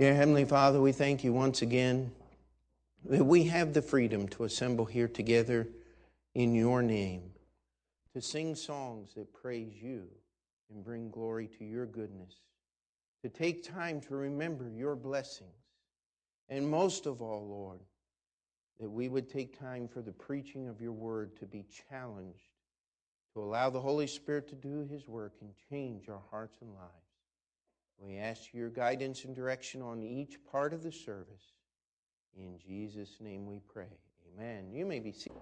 Dear Heavenly Father, we thank you once again that we have the freedom to assemble here together in your name, to sing songs that praise you and bring glory to your goodness, to take time to remember your blessings, and most of all, Lord, that we would take time for the preaching of your word to be challenged, to allow the Holy Spirit to do his work and change our hearts and lives. We ask your guidance and direction on each part of the service. In Jesus' name we pray. Amen. You may be seated.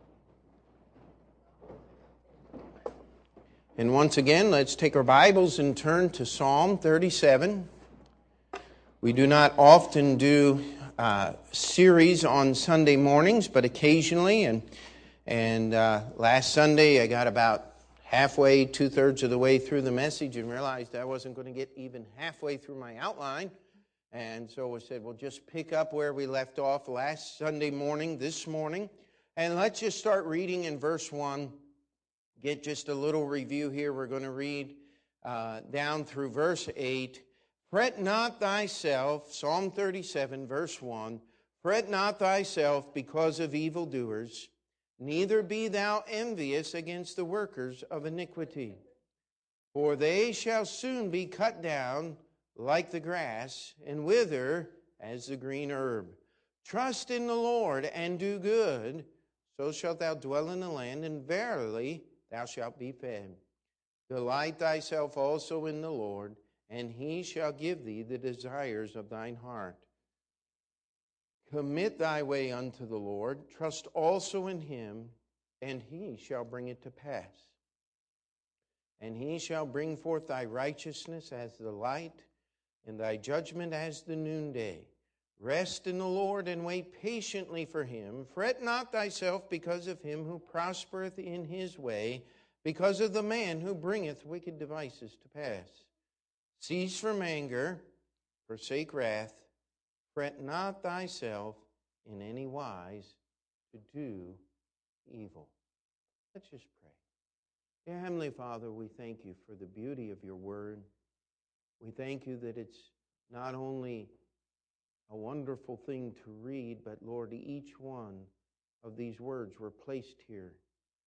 And once again, let's take our Bibles and turn to Psalm 37. We do not often do uh, series on Sunday mornings, but occasionally. And, and uh, last Sunday, I got about halfway, two thirds of the way through the message and realized I wasn't going to get even halfway through my outline. And so we said, well, just pick up where we left off last Sunday morning, this morning. And let's just start reading in verse 1. Get just a little review here. We're going to read uh, down through verse 8. Fret not thyself, Psalm 37, verse 1. Fret not thyself because of evildoers Neither be thou envious against the workers of iniquity, for they shall soon be cut down like the grass and wither as the green herb. Trust in the Lord and do good, so shalt thou dwell in the land, and verily thou shalt be fed. Delight thyself also in the Lord, and he shall give thee the desires of thine heart. Commit thy way unto the Lord, trust also in him, and he shall bring it to pass. And he shall bring forth thy righteousness as the light, and thy judgment as the noonday. Rest in the Lord and wait patiently for him. Fret not thyself because of him who prospereth in his way, because of the man who bringeth wicked devices to pass. Cease from anger, forsake wrath Fret not thyself in any wise to do evil. Let's just pray. Dear Heavenly Father, we thank you for the beauty of your word. We thank you that it's not only a wonderful thing to read, but Lord, each one of these words were placed here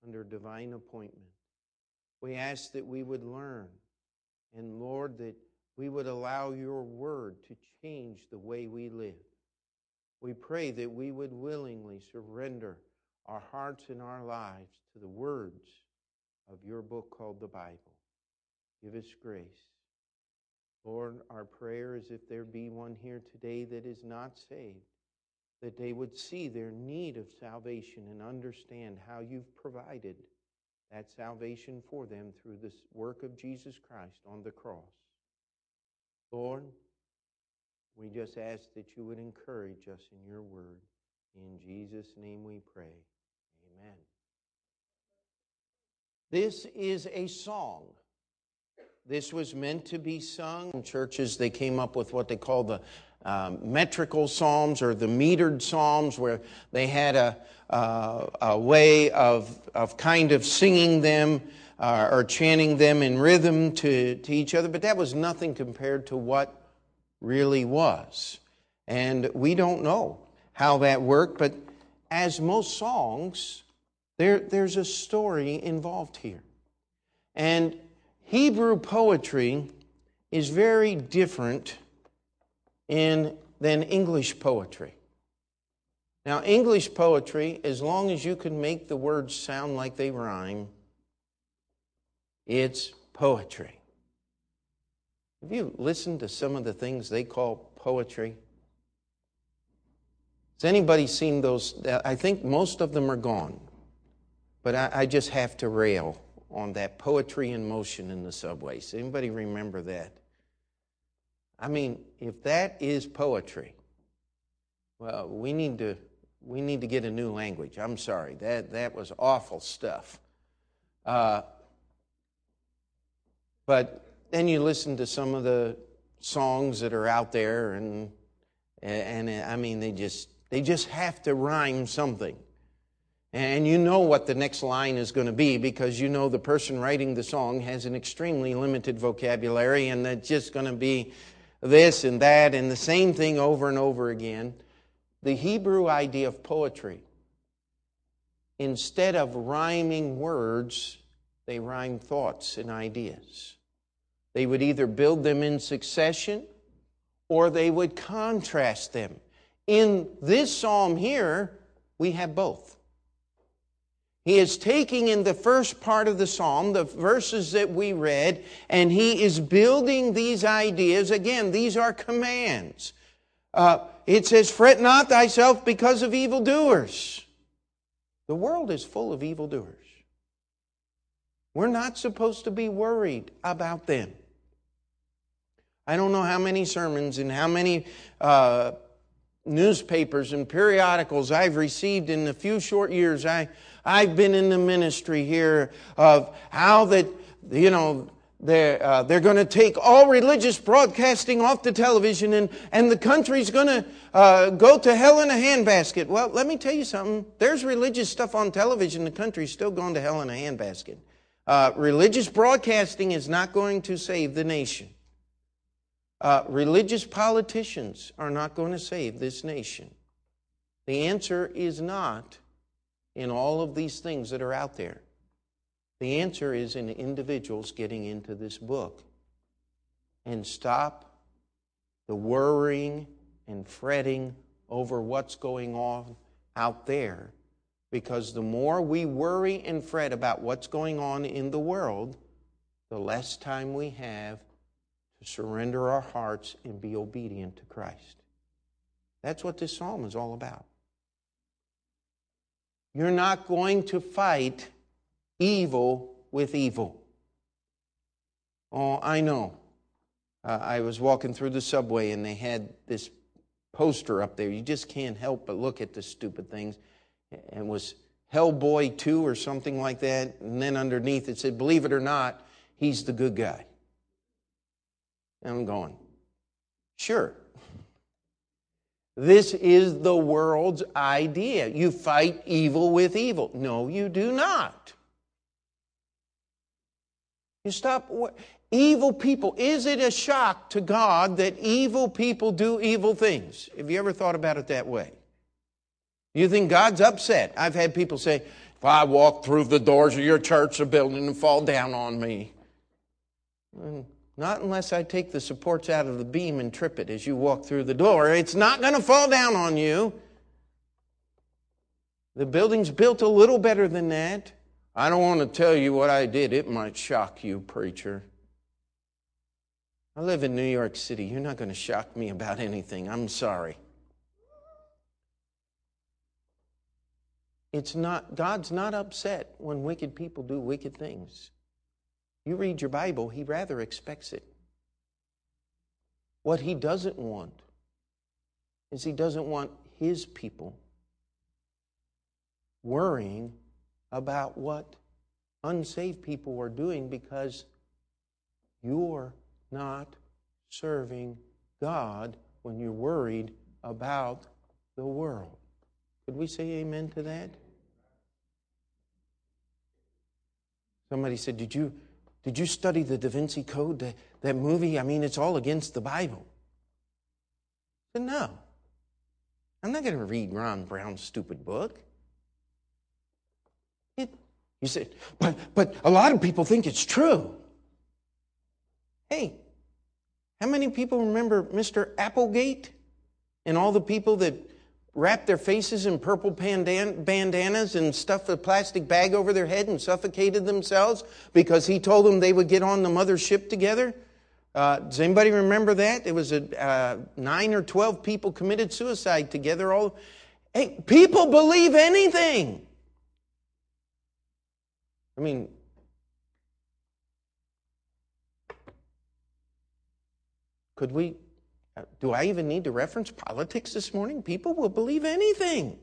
under divine appointment. We ask that we would learn, and Lord, that we would allow your word to change the way we live. We pray that we would willingly surrender our hearts and our lives to the words of your book called the Bible. Give us grace. Lord, our prayer is if there be one here today that is not saved, that they would see their need of salvation and understand how you've provided that salvation for them through this work of Jesus Christ on the cross. Lord, we just ask that you would encourage us in your word. In Jesus' name we pray. Amen. This is a song. This was meant to be sung. In churches, they came up with what they call the um, metrical psalms or the metered psalms, where they had a, uh, a way of, of kind of singing them uh, or chanting them in rhythm to, to each other, but that was nothing compared to what really was. And we don't know how that worked, but as most songs, there, there's a story involved here. And Hebrew poetry is very different in, than English poetry. Now, English poetry, as long as you can make the words sound like they rhyme, it's poetry. Have you listened to some of the things they call poetry? Has anybody seen those? I think most of them are gone. But I, I just have to rail on that poetry in motion in the subways. Anybody remember that? I mean, if that is poetry, well, we need to we need to get a new language. I'm sorry, that that was awful stuff. Uh, but then you listen to some of the songs that are out there, and and I mean they just they just have to rhyme something. And you know what the next line is going to be because you know the person writing the song has an extremely limited vocabulary, and that's just going to be this and that and the same thing over and over again. The Hebrew idea of poetry, instead of rhyming words, they rhyme thoughts and ideas. They would either build them in succession or they would contrast them. In this psalm here, we have both. He is taking in the first part of the psalm, the verses that we read, and he is building these ideas. Again, these are commands. Uh, it says, Fret not thyself because of evildoers. The world is full of evildoers. We're not supposed to be worried about them. I don't know how many sermons and how many uh, newspapers and periodicals I've received in the few short years I, I've been in the ministry here of how that, you know, they're, uh, they're going to take all religious broadcasting off the television and, and the country's going to uh, go to hell in a handbasket. Well, let me tell you something. There's religious stuff on television. The country's still going to hell in a handbasket. Uh, religious broadcasting is not going to save the nation. Uh, religious politicians are not going to save this nation. The answer is not in all of these things that are out there. The answer is in individuals getting into this book and stop the worrying and fretting over what's going on out there. Because the more we worry and fret about what's going on in the world, the less time we have to surrender our hearts and be obedient to Christ. That's what this psalm is all about. You're not going to fight evil with evil. Oh, I know. Uh, I was walking through the subway and they had this poster up there. You just can't help but look at the stupid things. And was Hellboy 2 or something like that. And then underneath it said, Believe it or not, he's the good guy. And I'm going, sure. This is the world's idea. You fight evil with evil. No, you do not. You stop. Evil people. Is it a shock to God that evil people do evil things? Have you ever thought about it that way? You think God's upset? I've had people say, if I walk through the doors of your church or building and fall down on me. Not unless I take the supports out of the beam and trip it as you walk through the door. It's not going to fall down on you. The building's built a little better than that. I don't want to tell you what I did. It might shock you, preacher. I live in New York City. You're not going to shock me about anything. I'm sorry. It's not God's not upset when wicked people do wicked things. You read your Bible, he rather expects it. What he doesn't want is he doesn't want his people worrying about what unsaved people are doing because you're not serving God when you're worried about the world. Could we say amen to that? Somebody said, Did you did you study the Da Vinci Code, that, that movie? I mean, it's all against the Bible. I said, no. I'm not going to read Ron Brown's stupid book. It, you said, but, but a lot of people think it's true. Hey, how many people remember Mr. Applegate and all the people that wrapped their faces in purple bandanas and stuffed a plastic bag over their head and suffocated themselves because he told them they would get on the mother ship together? Uh, does anybody remember that? It was a, uh, nine or twelve people committed suicide together. All hey, people believe anything. I mean, could we do I even need to reference politics this morning? People will believe anything.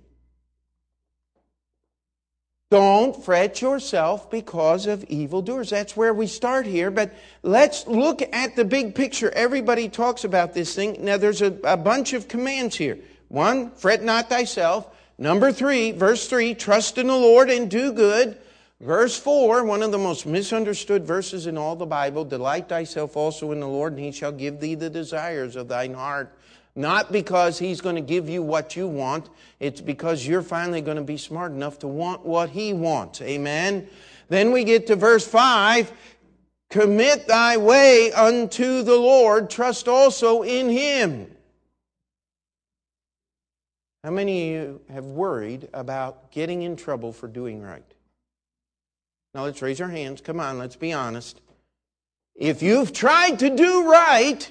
Don't fret yourself because of evildoers. That's where we start here. But let's look at the big picture. Everybody talks about this thing. Now, there's a, a bunch of commands here. One, fret not thyself. Number three, verse three, trust in the Lord and do good. Verse 4, one of the most misunderstood verses in all the Bible Delight thyself also in the Lord, and he shall give thee the desires of thine heart. Not because he's going to give you what you want, it's because you're finally going to be smart enough to want what he wants. Amen. Then we get to verse 5 Commit thy way unto the Lord, trust also in him. How many of you have worried about getting in trouble for doing right? Now let's raise our hands. Come on, let's be honest. If you've tried to do right,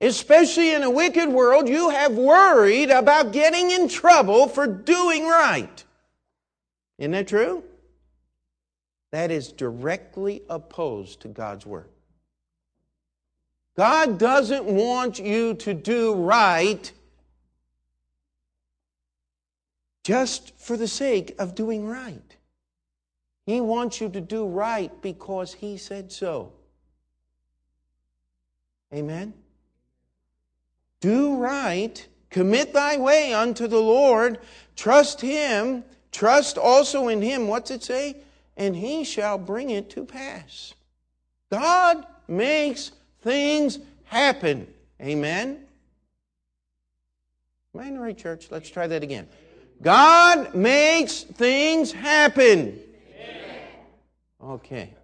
especially in a wicked world, you have worried about getting in trouble for doing right. Isn't that true? That is directly opposed to God's Word. God doesn't want you to do right just for the sake of doing right. He wants you to do right because He said so. Amen? Do right, commit thy way unto the Lord, trust Him, trust also in Him. What's it say? And He shall bring it to pass. God makes things happen. Amen? Am I in the right church? Let's try that again. God makes things happen. Okay.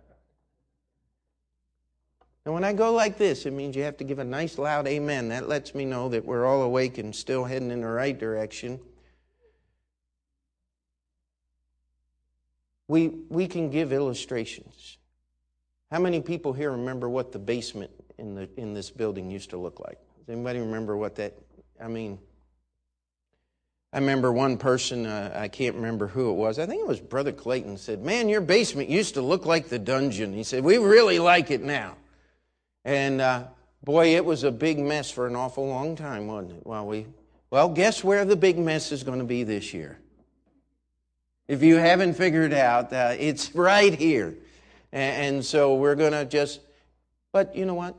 And when I go like this, it means you have to give a nice loud amen. That lets me know that we're all awake and still heading in the right direction. We, we can give illustrations. How many people here remember what the basement in, the, in this building used to look like? Does anybody remember what that, I mean, I remember one person, uh, I can't remember who it was, I think it was Brother Clayton, said, Man, your basement used to look like the dungeon. He said, We really like it now. And uh, boy, it was a big mess for an awful long time, wasn't it? Well, we, well, guess where the big mess is going to be this year? If you haven't figured out, uh, it's right here. And, and so we're going to just, but you know what?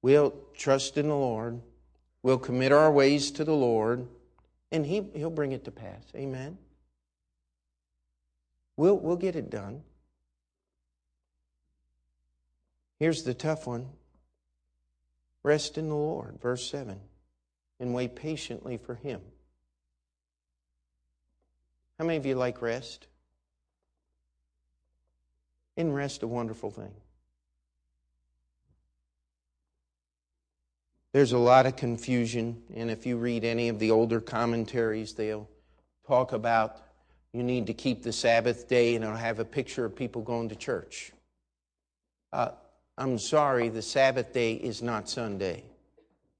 We'll trust in the Lord. We'll commit our ways to the Lord and he, He'll bring it to pass. Amen. We'll, we'll get it done. Here's the tough one rest in the Lord, verse 7, and wait patiently for Him. How many of you like rest? Isn't rest a wonderful thing? There's a lot of confusion, and if you read any of the older commentaries, they'll talk about you need to keep the Sabbath day, and it'll have a picture of people going to church. Uh, I'm sorry, the Sabbath day is not Sunday.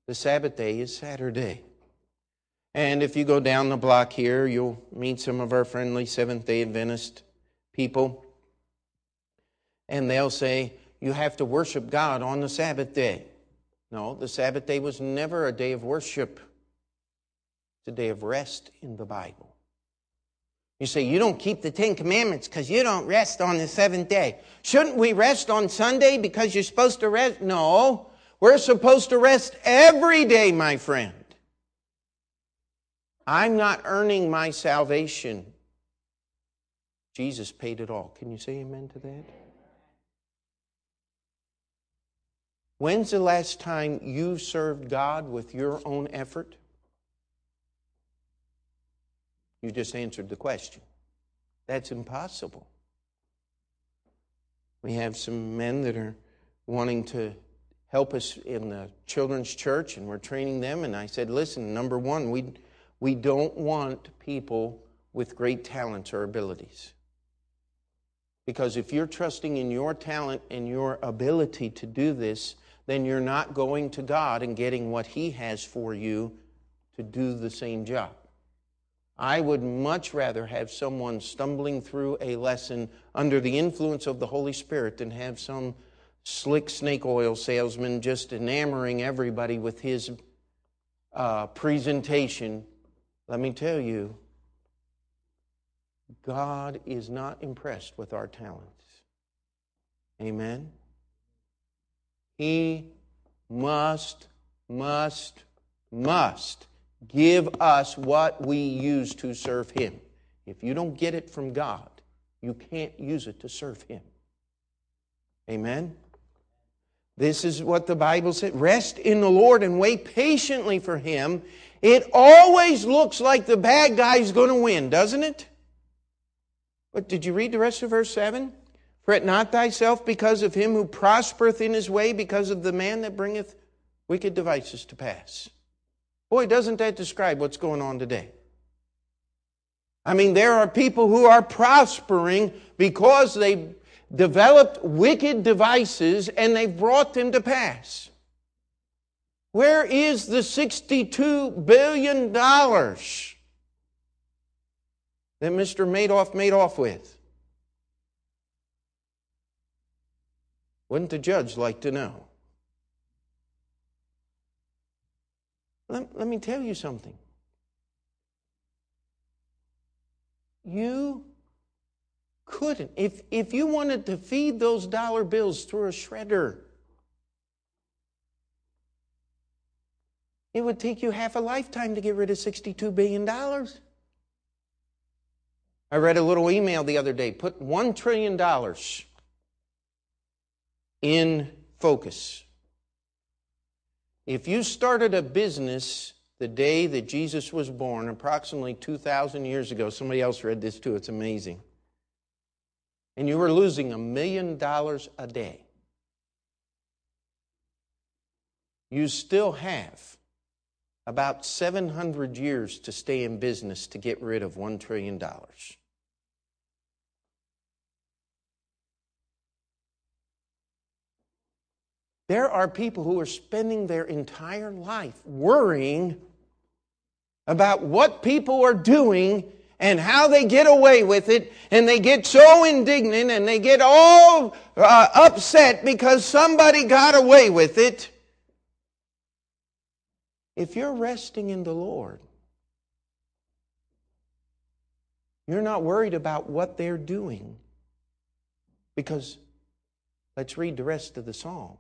The Sabbath day is Saturday. And if you go down the block here, you'll meet some of our friendly Seventh day Adventist people. And they'll say, You have to worship God on the Sabbath day. No, the Sabbath day was never a day of worship. It's a day of rest in the Bible. You say, you don't keep the Ten Commandments because you don't rest on the seventh day. Shouldn't we rest on Sunday because you're supposed to rest? No, we're supposed to rest every day, my friend. I'm not earning my salvation. Jesus paid it all. Can you say amen to that? When's the last time you served God with your own effort? You just answered the question. That's impossible. We have some men that are wanting to help us in the children's church, and we're training them. And I said, listen, number one, we, we don't want people with great talents or abilities. Because if you're trusting in your talent and your ability to do this, then you're not going to God and getting what He has for you to do the same job. I would much rather have someone stumbling through a lesson under the influence of the Holy Spirit than have some slick snake oil salesman just enamoring everybody with his uh, presentation. Let me tell you, God is not impressed with our talents. Amen. He must, must, must give us what we use to serve Him. If you don't get it from God, you can't use it to serve Him. Amen? This is what the Bible said rest in the Lord and wait patiently for Him. It always looks like the bad guy's going to win, doesn't it? But did you read the rest of verse 7? Fret not thyself because of him who prospereth in his way, because of the man that bringeth wicked devices to pass. Boy, doesn't that describe what's going on today? I mean, there are people who are prospering because they developed wicked devices and they've brought them to pass. Where is the $62 billion that Mr. Madoff made off with? Wouldn't the judge like to know? Let, let me tell you something. You couldn't. If, if you wanted to feed those dollar bills through a shredder, it would take you half a lifetime to get rid of $62 billion. I read a little email the other day put $1 trillion in focus. If you started a business the day that Jesus was born, approximately 2,000 years ago, somebody else read this too, it's amazing, and you were losing a million dollars a day, you still have about 700 years to stay in business to get rid of $1 trillion. There are people who are spending their entire life worrying about what people are doing and how they get away with it, and they get so indignant and they get all uh, upset because somebody got away with it. If you're resting in the Lord, you're not worried about what they're doing because let's read the rest of the psalm.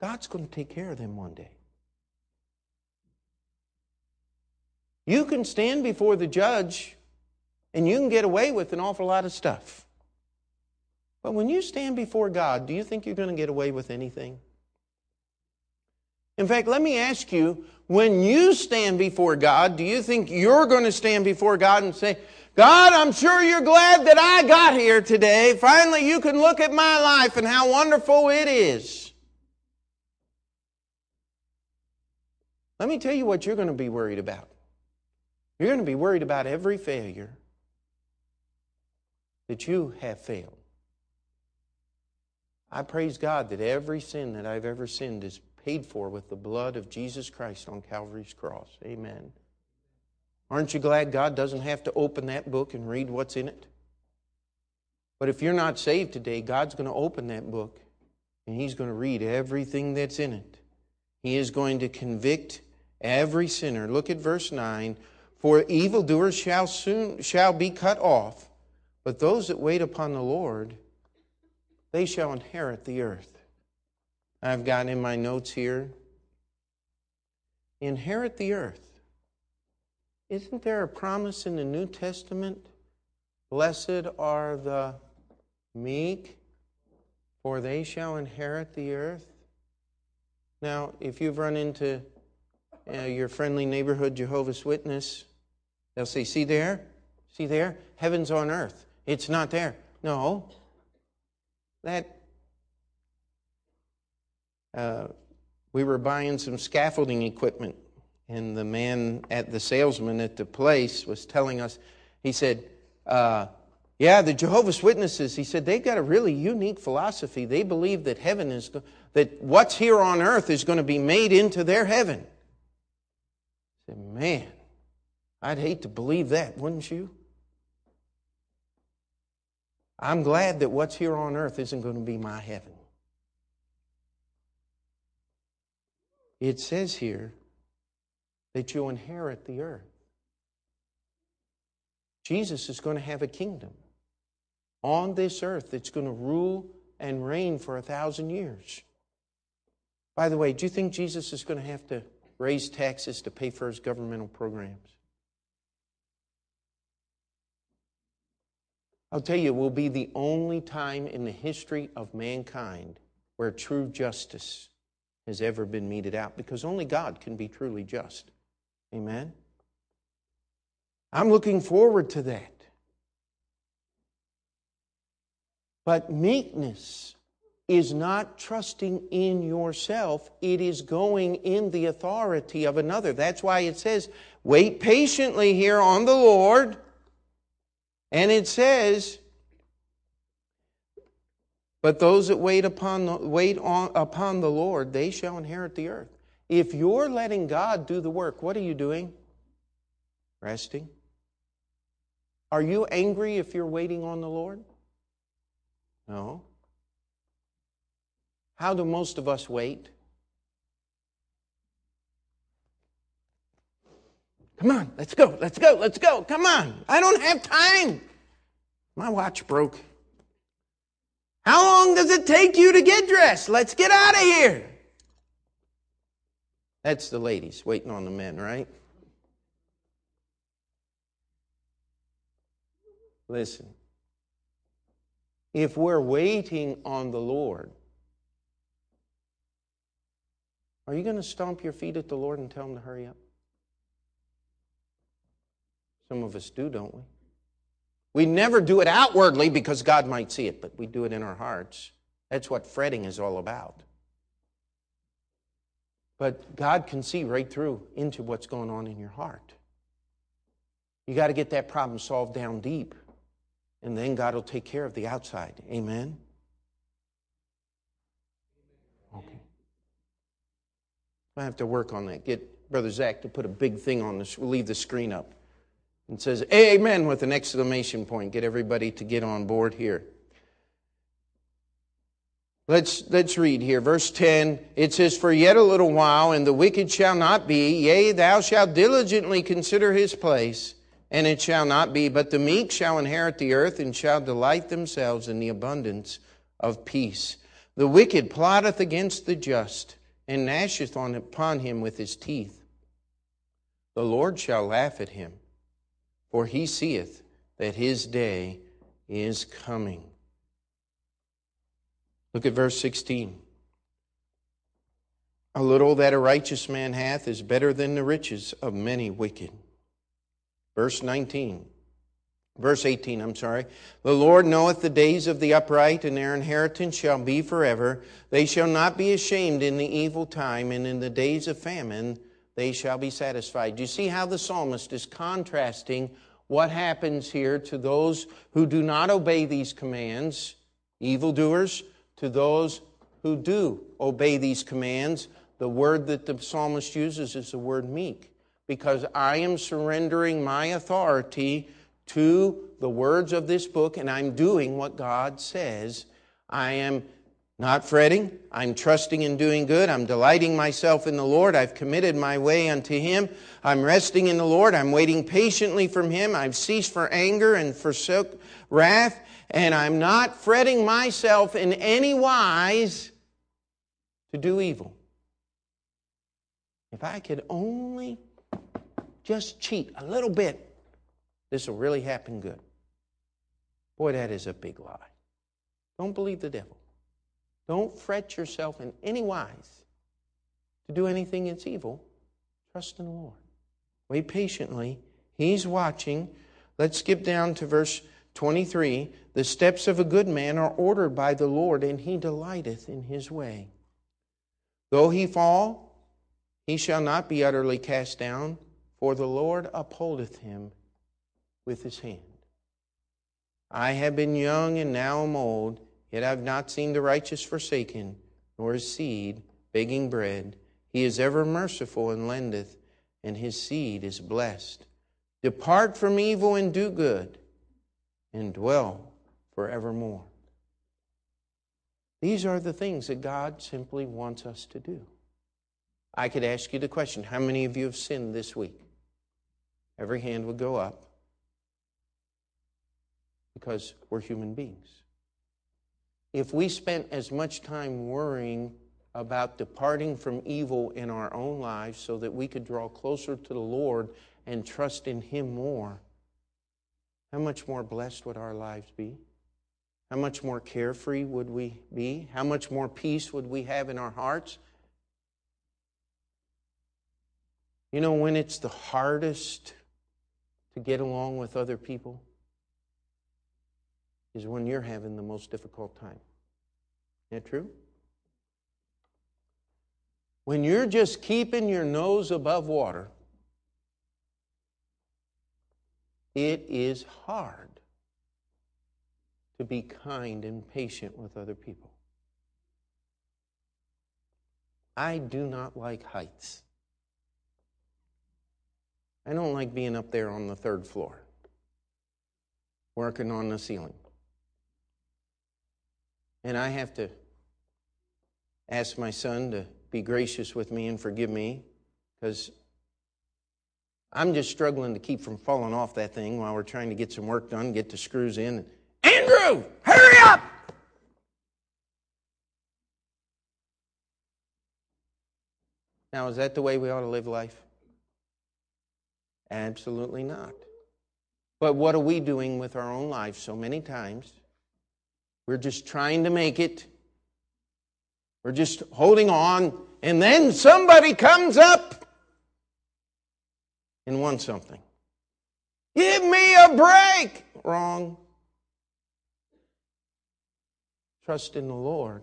God's going to take care of them one day. You can stand before the judge and you can get away with an awful lot of stuff. But when you stand before God, do you think you're going to get away with anything? In fact, let me ask you when you stand before God, do you think you're going to stand before God and say, God, I'm sure you're glad that I got here today. Finally, you can look at my life and how wonderful it is. Let me tell you what you're going to be worried about. You're going to be worried about every failure that you have failed. I praise God that every sin that I've ever sinned is paid for with the blood of Jesus Christ on Calvary's cross. Amen. Aren't you glad God doesn't have to open that book and read what's in it? But if you're not saved today, God's going to open that book and He's going to read everything that's in it. He is going to convict every sinner. Look at verse 9. For evildoers shall soon shall be cut off, but those that wait upon the Lord, they shall inherit the earth. I've got in my notes here inherit the earth. Isn't there a promise in the New Testament? Blessed are the meek, for they shall inherit the earth. Now, if you've run into uh, your friendly neighborhood Jehovah's Witness, they'll say, See there? See there? Heaven's on earth. It's not there. No. That. Uh, we were buying some scaffolding equipment, and the man at the salesman at the place was telling us, he said, uh, yeah, the Jehovah's Witnesses, he said, they've got a really unique philosophy. They believe that heaven is, that what's here on earth is going to be made into their heaven said, Man, I'd hate to believe that, wouldn't you? I'm glad that what's here on earth isn't going to be my heaven. It says here that you'll inherit the earth. Jesus is going to have a kingdom on this earth that's going to rule and reign for a thousand years. By the way, do you think Jesus is going to have to raise taxes to pay for his governmental programs. I'll tell you, it will be the only time in the history of mankind where true justice has ever been meted out because only God can be truly just. Amen? I'm looking forward to that. But meekness is not trusting in yourself, it is going in the authority of another. That's why it says, wait patiently here on the Lord. And it says, but those that wait upon the, wait on, upon the Lord, they shall inherit the earth. If you're letting God do the work, what are you doing? Resting. Are you angry if you're waiting on the Lord? No. How do most of us wait? Come on, let's go, let's go, let's go. Come on. I don't have time. My watch broke. How long does it take you to get dressed? Let's get out of here. That's the ladies waiting on the men, right? Listen. If we're waiting on the Lord, are you going to stomp your feet at the Lord and tell him to hurry up? Some of us do, don't we? We never do it outwardly because God might see it, but we do it in our hearts. That's what fretting is all about. But God can see right through into what's going on in your heart. You got to get that problem solved down deep, and then God will take care of the outside. Amen? I have to work on that. Get Brother Zach to put a big thing on this. We'll leave the screen up. And says, Amen, with an exclamation point. Get everybody to get on board here. Let's, let's read here. Verse 10, it says, For yet a little while, and the wicked shall not be. Yea, thou shalt diligently consider his place, and it shall not be. But the meek shall inherit the earth, and shall delight themselves in the abundance of peace. The wicked plotteth against the just, and gnasheth on, upon him with his teeth. The Lord shall laugh at him, for he seeth that his day is coming. Look at verse 16. A little that a righteous man hath is better than the riches of many wicked. Verse 19. Verse 18, I'm sorry. The Lord knoweth the days of the upright, and their inheritance shall be forever. They shall not be ashamed in the evil time, and in the days of famine they shall be satisfied. Do you see how the psalmist is contrasting what happens here to those who do not obey these commands, evildoers, to those who do obey these commands? The word that the psalmist uses is the word meek, because I am surrendering my authority to the words of this book and I'm doing what God says. I am not fretting. I'm trusting in doing good. I'm delighting myself in the Lord. I've committed my way unto Him. I'm resting in the Lord. I'm waiting patiently from Him. I've ceased for anger and forsook wrath. And I'm not fretting myself in any wise to do evil. If I could only just cheat a little bit this will really happen good. Boy, that is a big lie. Don't believe the devil. Don't fret yourself in any wise to do anything that's evil. Trust in the Lord. Wait patiently. He's watching. Let's skip down to verse 23. The steps of a good man are ordered by the Lord, and he delighteth in his way. Though he fall, he shall not be utterly cast down, for the Lord upholdeth him with his hand. I have been young and now am old, yet I have not seen the righteous forsaken, nor his seed begging bread. He is ever merciful and lendeth, and his seed is blessed. Depart from evil and do good, and dwell forevermore. These are the things that God simply wants us to do. I could ask you the question how many of you have sinned this week? Every hand would go up because we're human beings. If we spent as much time worrying about departing from evil in our own lives so that we could draw closer to the Lord and trust in Him more, how much more blessed would our lives be? How much more carefree would we be? How much more peace would we have in our hearts? You know when it's the hardest to get along with other people? Is when you're having the most difficult time. Isn't that true? When you're just keeping your nose above water, it is hard to be kind and patient with other people. I do not like heights. I don't like being up there on the third floor, working on the ceiling. And I have to ask my son to be gracious with me and forgive me because I'm just struggling to keep from falling off that thing while we're trying to get some work done, get the screws in. Andrew, hurry up! Now, is that the way we ought to live life? Absolutely not. But what are we doing with our own lives so many times? We're just trying to make it. We're just holding on, and then somebody comes up and wants something. Give me a break! Wrong. Trust in the Lord,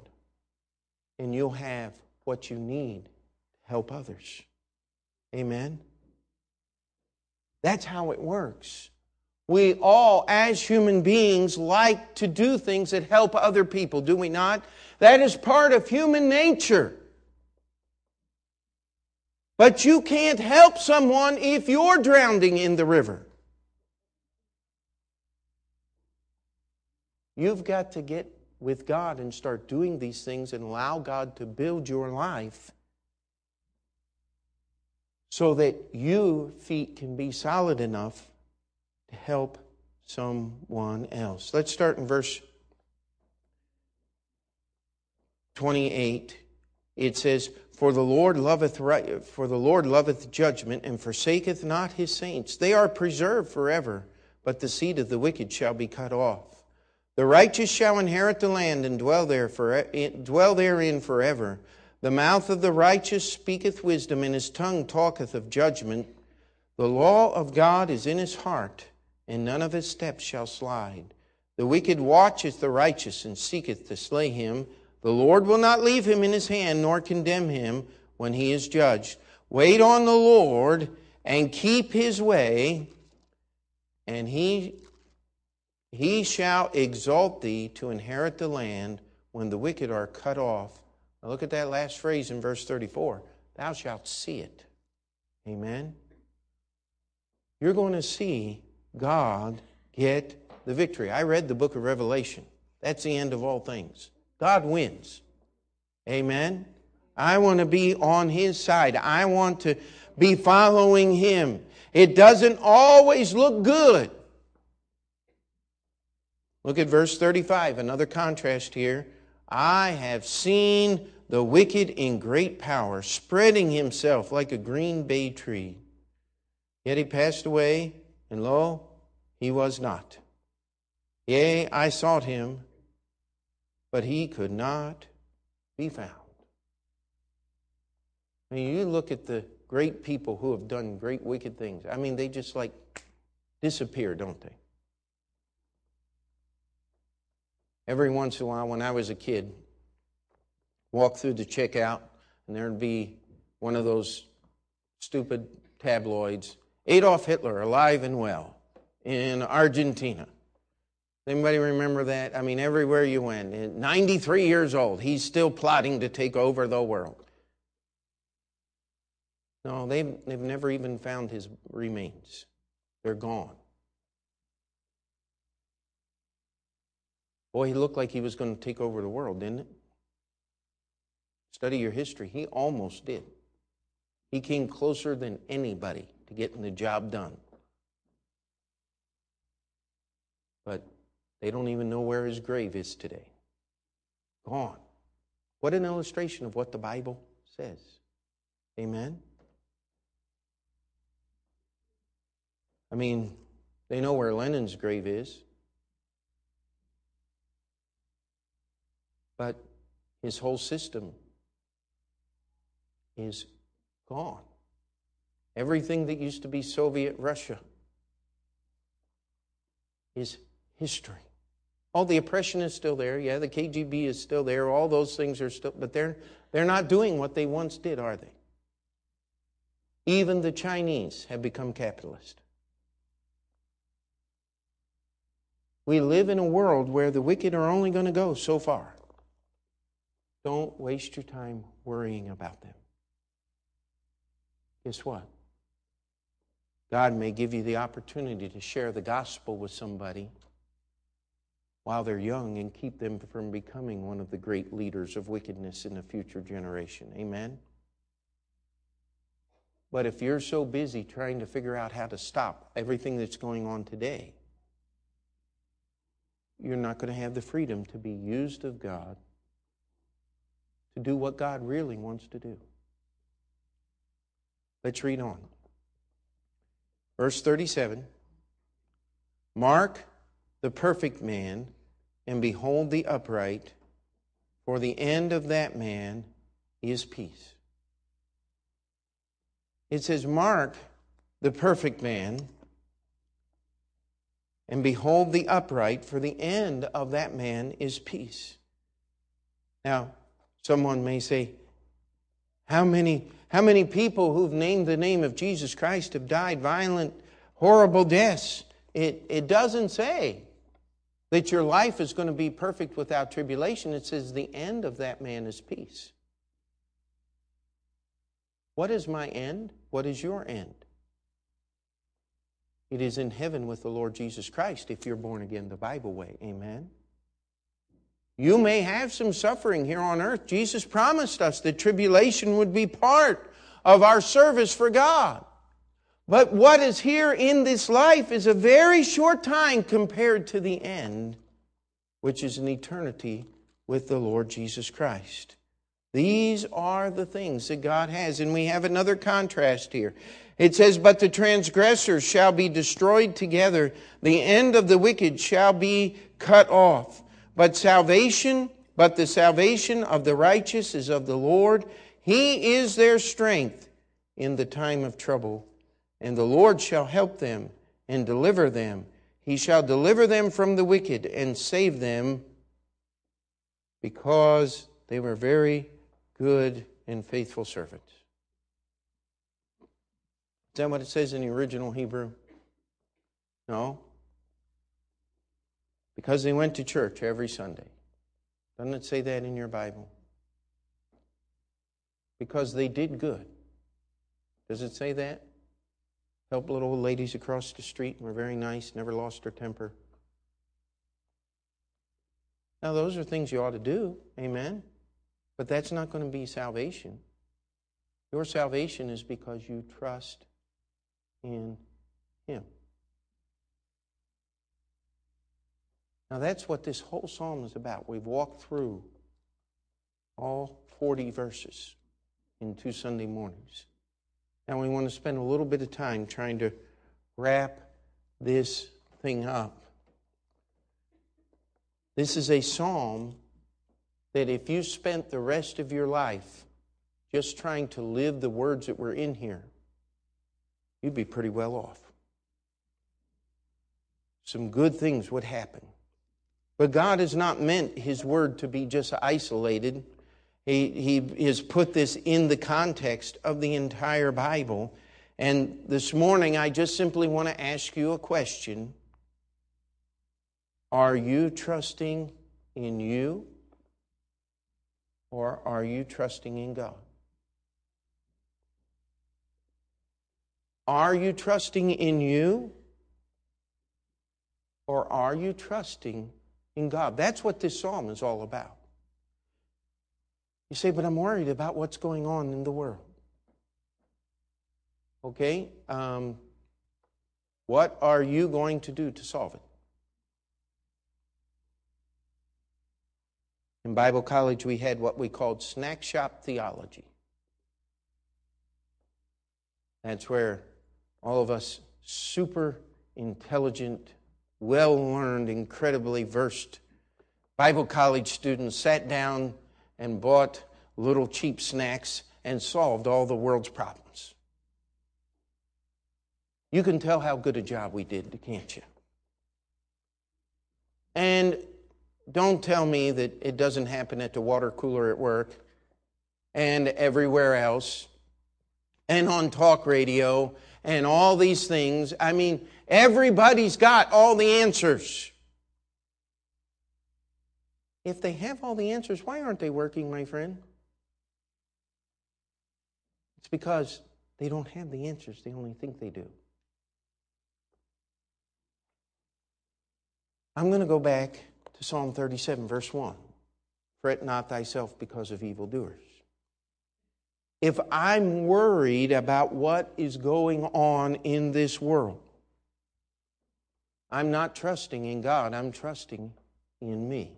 and you'll have what you need to help others. Amen. That's how it works. We all, as human beings, like to do things that help other people, do we not? That is part of human nature. But you can't help someone if you're drowning in the river. You've got to get with God and start doing these things and allow God to build your life so that your feet can be solid enough help someone else. Let's start in verse 28. It says, For the Lord loveth right, for the Lord loveth judgment and forsaketh not his saints. They are preserved forever, but the seed of the wicked shall be cut off. The righteous shall inherit the land and dwell, there for, dwell therein forever. The mouth of the righteous speaketh wisdom, and his tongue talketh of judgment. The law of God is in his heart, and none of his steps shall slide. The wicked watcheth the righteous, and seeketh to slay him. The Lord will not leave him in his hand, nor condemn him when he is judged. Wait on the Lord, and keep his way, and he he shall exalt thee to inherit the land when the wicked are cut off. Now look at that last phrase in verse 34. Thou shalt see it. Amen. You're going to see God get the victory. I read the book of Revelation. That's the end of all things. God wins. Amen. I want to be on his side. I want to be following him. It doesn't always look good. Look at verse 35, another contrast here. I have seen the wicked in great power, spreading himself like a green bay tree. Yet he passed away, and lo, he was not. Yea, I sought him, but he could not be found. I mean, you look at the great people who have done great wicked things. I mean, they just like disappear, don't they? Every once in a while, when I was a kid, walk through the checkout, and there'd be one of those stupid tabloids Adolf Hitler, alive and well, in Argentina. Anybody remember that? I mean, everywhere you went, 93 years old, he's still plotting to take over the world. No, they've, they've never even found his remains. They're gone. Boy, he looked like he was going to take over the world, didn't it? Study your history. He almost did. He came closer than anybody to getting the job done. But they don't even know where his grave is today. Gone. What an illustration of what the Bible says. Amen? I mean, They know where Lenin's grave is. But his whole system is gone. Everything that used to be Soviet Russia is history. All the oppression is still there. Yeah, the KGB is still there. All those things are still, but they're, they're not doing what they once did, are they? Even the Chinese have become capitalist. We live in a world where the wicked are only going to go so far. Don't waste your time worrying about them. Guess what? God may give you the opportunity to share the gospel with somebody while they're young and keep them from becoming one of the great leaders of wickedness in the future generation. Amen? But if you're so busy trying to figure out how to stop everything that's going on today, you're not going to have the freedom to be used of God to do what God really wants to do. Let's read on. Verse 37 Mark the perfect man, and behold the upright, for the end of that man is peace. It says, Mark the perfect man, and behold the upright, for the end of that man is peace. Now, someone may say, How many, how many people who've named the name of Jesus Christ have died violent, horrible deaths? It, it doesn't say that your life is going to be perfect without tribulation. It says the end of that man is peace. What is my end? What is your end? It is in heaven with the Lord Jesus Christ if you're born again the Bible way. Amen. You may have some suffering here on earth. Jesus promised us that tribulation would be part of our service for God. But what is here in this life is a very short time compared to the end, which is an eternity with the Lord Jesus Christ. These are the things that God has. And we have another contrast here. It says, But the transgressors shall be destroyed together, the end of the wicked shall be cut off. But salvation, but the salvation of the righteous is of the Lord. He is their strength in the time of trouble and the Lord shall help them and deliver them. He shall deliver them from the wicked and save them because they were very good and faithful servants. Is that what it says in the original Hebrew? No. Because they went to church every Sunday. Doesn't it say that in your Bible? Because they did good. Does it say that? Helped little old ladies across the street and were very nice, never lost her temper. Now, those are things you ought to do, amen? But that's not going to be salvation. Your salvation is because you trust in Him. Now, that's what this whole psalm is about. We've walked through all 40 verses in two Sunday mornings. And we want to spend a little bit of time trying to wrap this thing up. This is a psalm that if you spent the rest of your life just trying to live the words that were in here, you'd be pretty well off. Some good things would happen. But God has not meant His word to be just isolated he, he has put this in the context of the entire Bible. And this morning, I just simply want to ask you a question Are you trusting in you, or are you trusting in God? Are you trusting in you, or are you trusting in God? That's what this psalm is all about. You say, but I'm worried about what's going on in the world. Okay? Um, what are you going to do to solve it? In Bible college, we had what we called snack shop theology. That's where all of us super intelligent, well learned, incredibly versed Bible college students sat down and bought little cheap snacks and solved all the world's problems. You can tell how good a job we did, can't you? And don't tell me that it doesn't happen at the water cooler at work and everywhere else and on talk radio and all these things. I mean, everybody's got all the answers. If they have all the answers, why aren't they working, my friend? It's because they don't have the answers, they only think they do. I'm going to go back to Psalm 37, verse 1. Fret not thyself because of evildoers. If I'm worried about what is going on in this world, I'm not trusting in God, I'm trusting in me.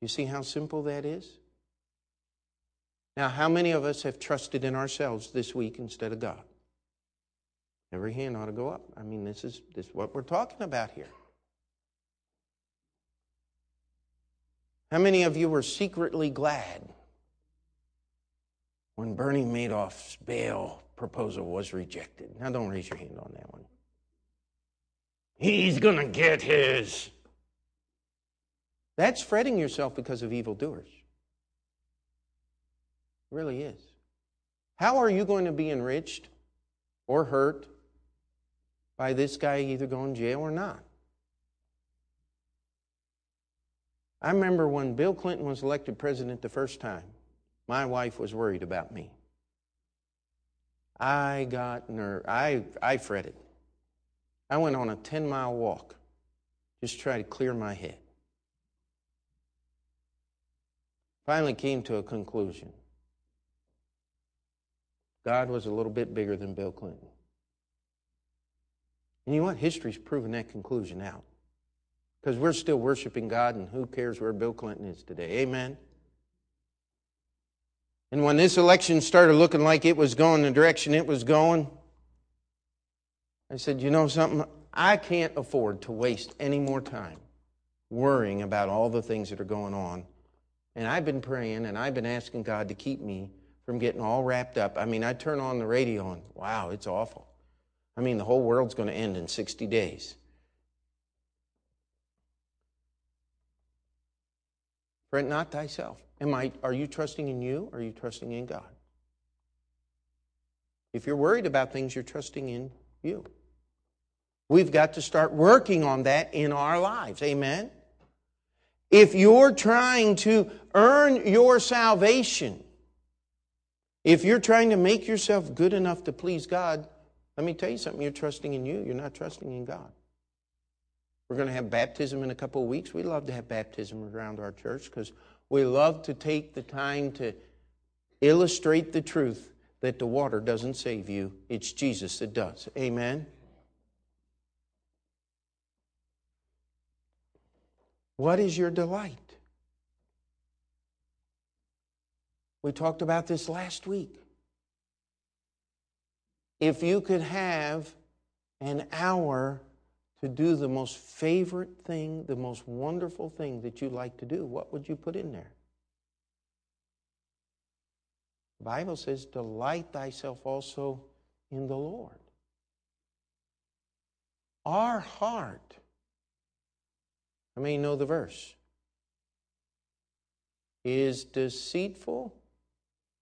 You see how simple that is? Now, how many of us have trusted in ourselves this week instead of God? Every hand ought to go up. I mean, this is, this is what we're talking about here. How many of you were secretly glad when Bernie Madoff's bail proposal was rejected? Now, don't raise your hand on that one. He's going to get his. That's fretting yourself because of evildoers. It really is. How are you going to be enriched or hurt by this guy either going to jail or not? I remember when Bill Clinton was elected president the first time, my wife was worried about me. I got nerve. I, I fretted. I went on a 10 mile walk just to try to clear my head. finally came to a conclusion. God was a little bit bigger than Bill Clinton. And you know what? History's proven that conclusion out. Because we're still worshiping God, and who cares where Bill Clinton is today? Amen? And when this election started looking like it was going the direction it was going, I said, you know something? I can't afford to waste any more time worrying about all the things that are going on and I've been praying and I've been asking God to keep me from getting all wrapped up. I mean, I turn on the radio and wow, it's awful. I mean, the whole world's going to end in 60 days. Fret not thyself. Am I, are you trusting in you or are you trusting in God? If you're worried about things, you're trusting in you. We've got to start working on that in our lives. Amen? If you're trying to earn your salvation, if you're trying to make yourself good enough to please God, let me tell you something. You're trusting in you, you're not trusting in God. We're going to have baptism in a couple of weeks. We love to have baptism around our church because we love to take the time to illustrate the truth that the water doesn't save you, it's Jesus that does. Amen. What is your delight? We talked about this last week. If you could have an hour to do the most favorite thing, the most wonderful thing that you like to do, what would you put in there? The Bible says, Delight thyself also in the Lord. Our heart, I many know the verse? Is deceitful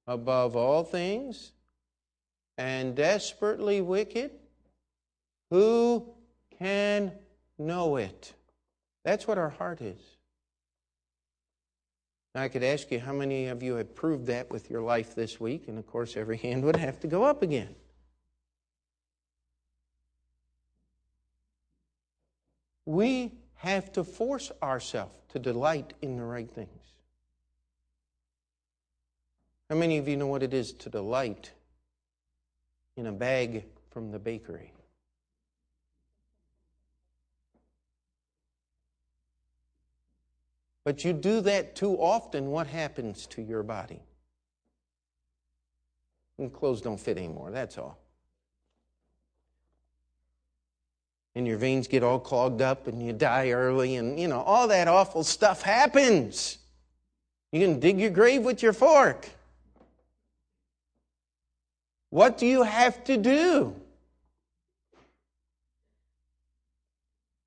above all things and desperately wicked. Who can know it? That's what our heart is. Now, I could ask you how many of you have proved that with your life this week, and of course, every hand would have to go up again. We have to force ourselves to delight in the right things. How many of you know what it is to delight in a bag from the bakery? But you do that too often, what happens to your body? And clothes don't fit anymore, that's all. and your veins get all clogged up and you die early and you know all that awful stuff happens you can dig your grave with your fork what do you have to do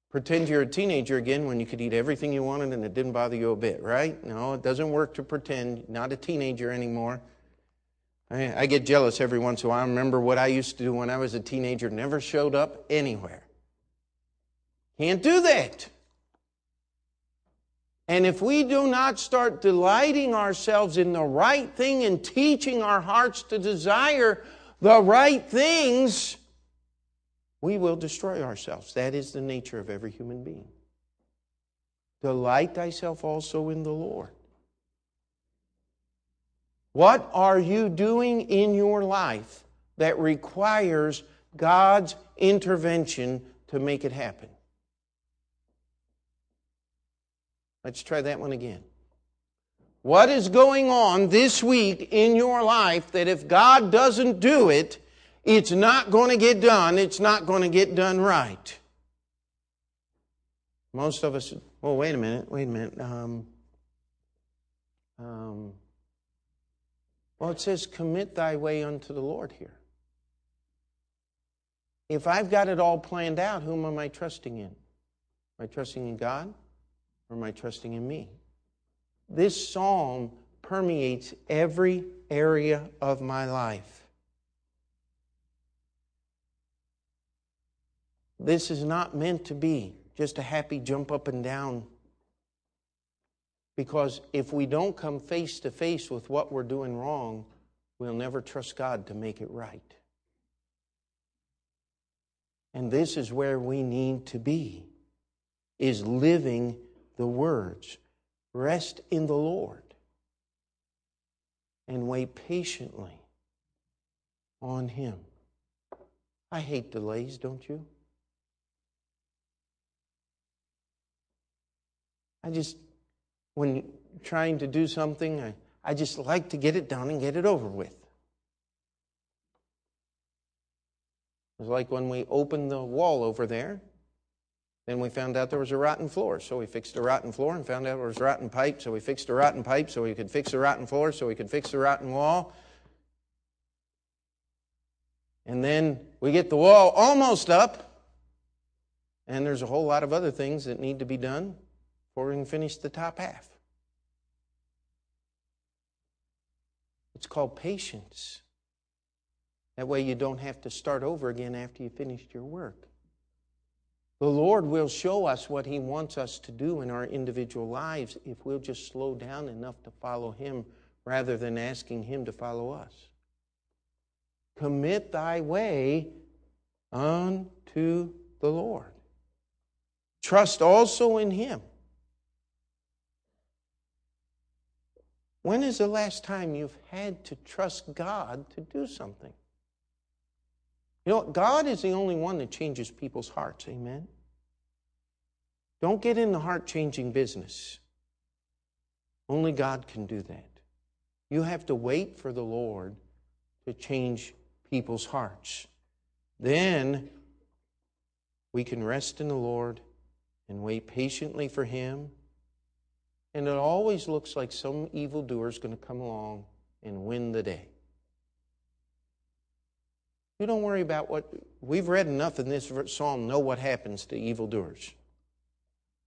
pretend you're a teenager again when you could eat everything you wanted and it didn't bother you a bit right no it doesn't work to pretend not a teenager anymore I, get jealous every once in a while. I remember what I used to do when I was a teenager, never showed up anywhere. Can't do that. And if we do not start delighting ourselves in the right thing and teaching our hearts to desire the right things, we will destroy ourselves. That is the nature of every human being. Delight thyself also in the Lord. What are you doing in your life that requires God's intervention to make it happen? Let's try that one again. What is going on this week in your life that if God doesn't do it, it's not going to get done, it's not going to get done right? Most of us, well, wait a minute, wait a minute. Um, um, well, it says, commit thy way unto the Lord here. If I've got it all planned out, whom am I trusting in? Am I trusting in God? or am I trusting in me? This psalm permeates every area of my life. This is not meant to be just a happy jump up and down. Because if we don't come face to face with what we're doing wrong, we'll never trust God to make it right. And this is where we need to be is living the words Rest in the Lord and wait patiently on Him. I hate delays, don't you? I just, when trying to do something, I, I just like to get it done and get it over with. It's like when we opened the wall over there then we found out there was a rotten floor, so we fixed a rotten floor and found out there was rotten pipe, so we fixed a rotten pipe so we could fix a rotten floor, so we could fix a rotten wall. And then we get the wall almost up, and there's a whole lot of other things that need to be done before we can finish the top half. It's called patience. That way you don't have to start over again after you finished your work. The Lord will show us what He wants us to do in our individual lives if we'll just slow down enough to follow Him rather than asking Him to follow us. Commit thy way unto the Lord. Trust also in Him. When is the last time you've had to trust God to do something? You know, God is the only one that changes people's hearts. Amen. Don't get in the heart changing business. Only God can do that. You have to wait for the Lord to change people's hearts. Then we can rest in the Lord and wait patiently for Him. And it always looks like some evildoer is going to come along and win the day. You don't worry about what we've read enough in this psalm, know what happens to evildoers.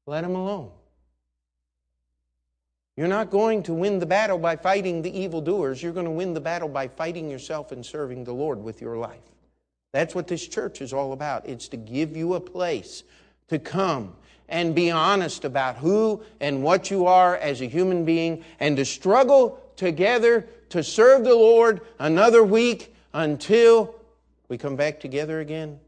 Let them alone. You're not going to win the battle by fighting the evildoers. You're going to win the battle by fighting yourself and serving the Lord with your life. That's what this church is all about. It's to give you a place to come and be honest about who and what you are as a human being and to struggle together to serve the Lord another week until we come back together again,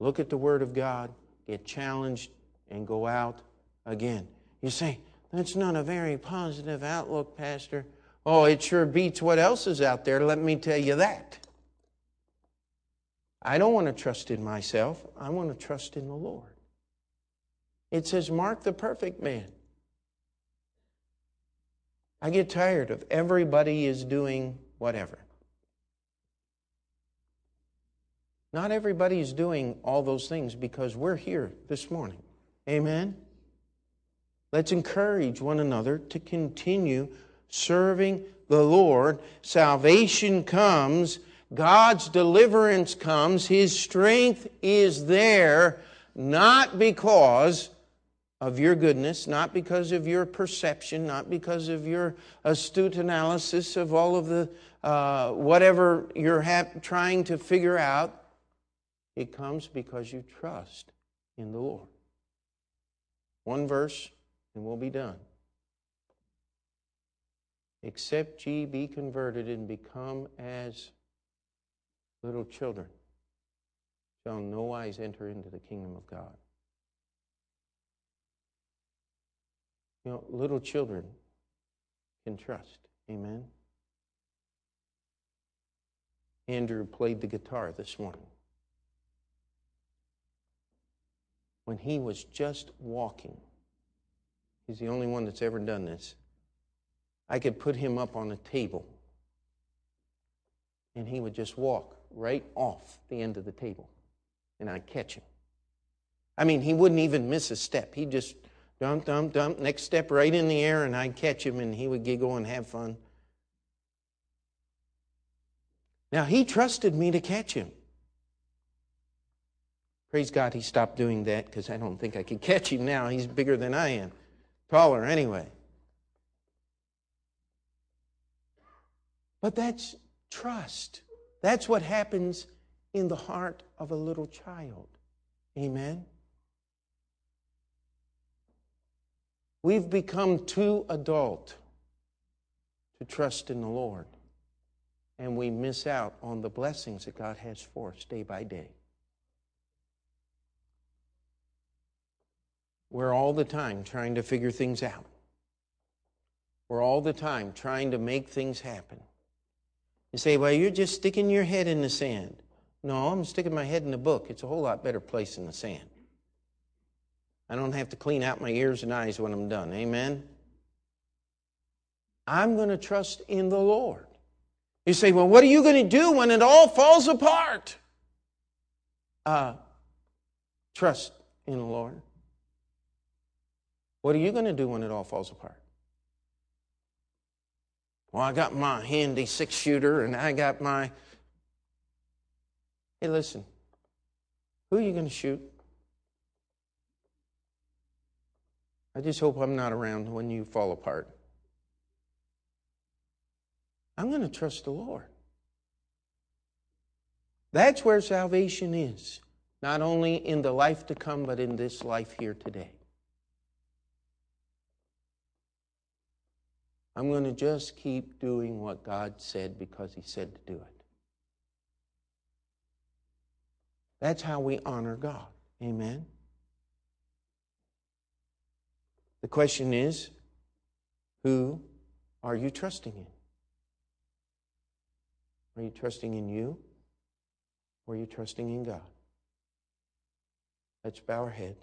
look at the Word of God, get challenged, and go out again. You say, that's not a very positive outlook, Pastor. Oh, it sure beats what else is out there, let me tell you that. I don't want to trust in myself, I want to trust in the Lord. It says, Mark the perfect man. I get tired of everybody is doing whatever. Not everybody is doing all those things because we're here this morning. Amen? Let's encourage one another to continue serving the Lord. Salvation comes, God's deliverance comes, His strength is there, not because of your goodness, not because of your perception, not because of your astute analysis of all of the uh, whatever you're ha- trying to figure out. It comes because you trust in the Lord. One verse, and we'll be done. Except ye be converted and become as little children, shall no wise enter into the kingdom of God. You know, little children can trust. Amen. Andrew played the guitar this morning. When he was just walking, he's the only one that's ever done this. I could put him up on a table and he would just walk right off the end of the table and I'd catch him. I mean, he wouldn't even miss a step. He'd just dump, dump, dump, next step right in the air and I'd catch him and he would giggle and have fun. Now, he trusted me to catch him. Praise God, he stopped doing that because I don't think I could catch him now. He's bigger than I am, taller anyway. But that's trust. That's what happens in the heart of a little child. Amen. We've become too adult to trust in the Lord, and we miss out on the blessings that God has for us day by day. We're all the time trying to figure things out. We're all the time trying to make things happen. You say, well, you're just sticking your head in the sand. No, I'm sticking my head in the book. It's a whole lot better place than the sand. I don't have to clean out my ears and eyes when I'm done. Amen? I'm going to trust in the Lord. You say, well, what are you going to do when it all falls apart? Uh, trust in the Lord. What are you going to do when it all falls apart? Well, I got my handy six shooter and I got my. Hey, listen. Who are you going to shoot? I just hope I'm not around when you fall apart. I'm going to trust the Lord. That's where salvation is, not only in the life to come, but in this life here today. I'm going to just keep doing what God said because He said to do it. That's how we honor God. Amen. The question is who are you trusting in? Are you trusting in you or are you trusting in God? Let's bow our heads.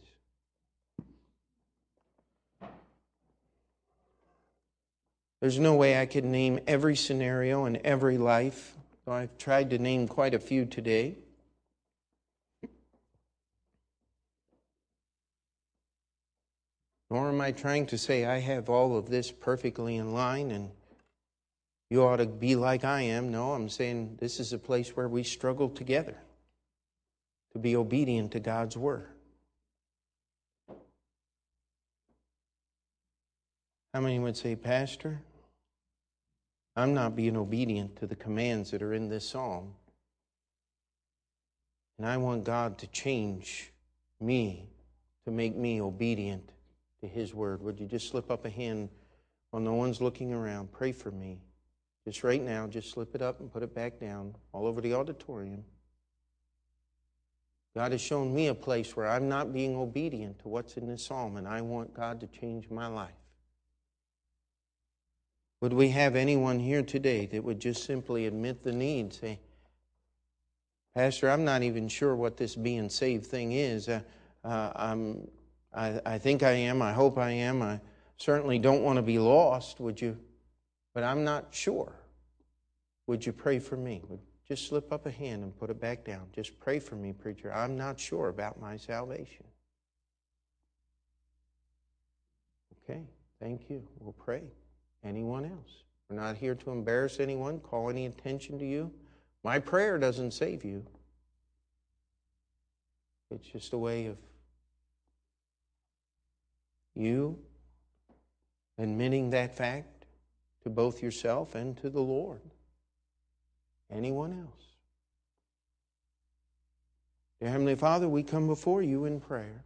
There's no way I could name every scenario and every life, I've tried to name quite a few today. Nor am I trying to say I have all of this perfectly in line and you ought to be like I am. No, I'm saying this is a place where we struggle together to be obedient to God's word. How many would say, Pastor, I'm not being obedient to the commands that are in this psalm. And I want God to change me to make me obedient to His word. Would you just slip up a hand while no one's looking around? Pray for me. Just right now, just slip it up and put it back down all over the auditorium. God has shown me a place where I'm not being obedient to what's in this psalm, and I want God to change my life. Would we have anyone here today that would just simply admit the need, say, Pastor, I'm not even sure what this being saved thing is. Uh, uh, I'm, I, I think I am. I hope I am. I certainly don't want to be lost. Would you? But I'm not sure. Would you pray for me? Would just slip up a hand and put it back down. Just pray for me, preacher. I'm not sure about my salvation. Okay, thank you. We'll pray. Anyone else? We're not here to embarrass anyone, call any attention to you. My prayer doesn't save you. It's just a way of you admitting that fact to both yourself and to the Lord. Anyone else? Dear Heavenly Father, we come before you in prayer.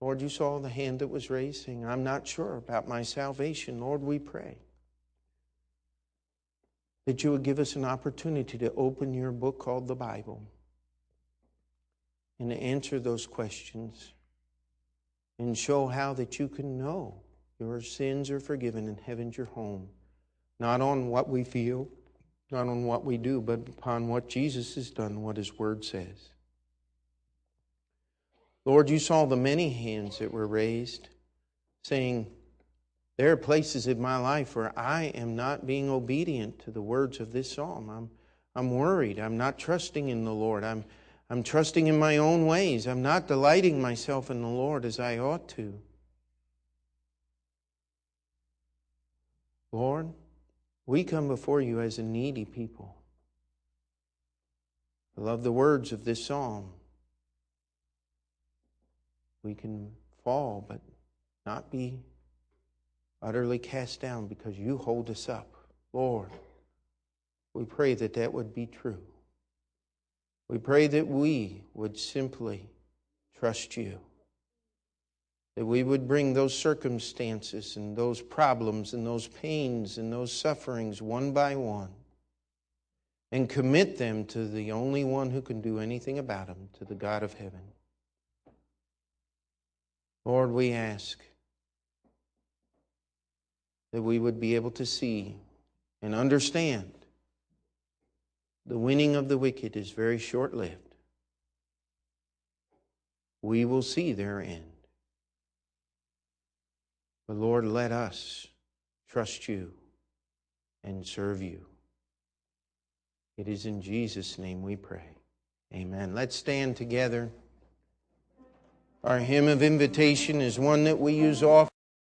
Lord, you saw the hand that was raising. I'm not sure about my salvation. Lord, we pray that you would give us an opportunity to open your book called the Bible and to answer those questions and show how that you can know your sins are forgiven and heaven's your home, not on what we feel, not on what we do, but upon what Jesus has done, what his word says. Lord, you saw the many hands that were raised saying, There are places in my life where I am not being obedient to the words of this psalm. I'm, I'm worried. I'm not trusting in the Lord. I'm, I'm trusting in my own ways. I'm not delighting myself in the Lord as I ought to. Lord, we come before you as a needy people. I love the words of this psalm. We can fall, but not be utterly cast down because you hold us up. Lord, we pray that that would be true. We pray that we would simply trust you. That we would bring those circumstances and those problems and those pains and those sufferings one by one and commit them to the only one who can do anything about them, to the God of heaven. Lord, we ask that we would be able to see and understand the winning of the wicked is very short lived. We will see their end. But Lord, let us trust you and serve you. It is in Jesus' name we pray. Amen. Let's stand together. Our hymn of invitation is one that we use often.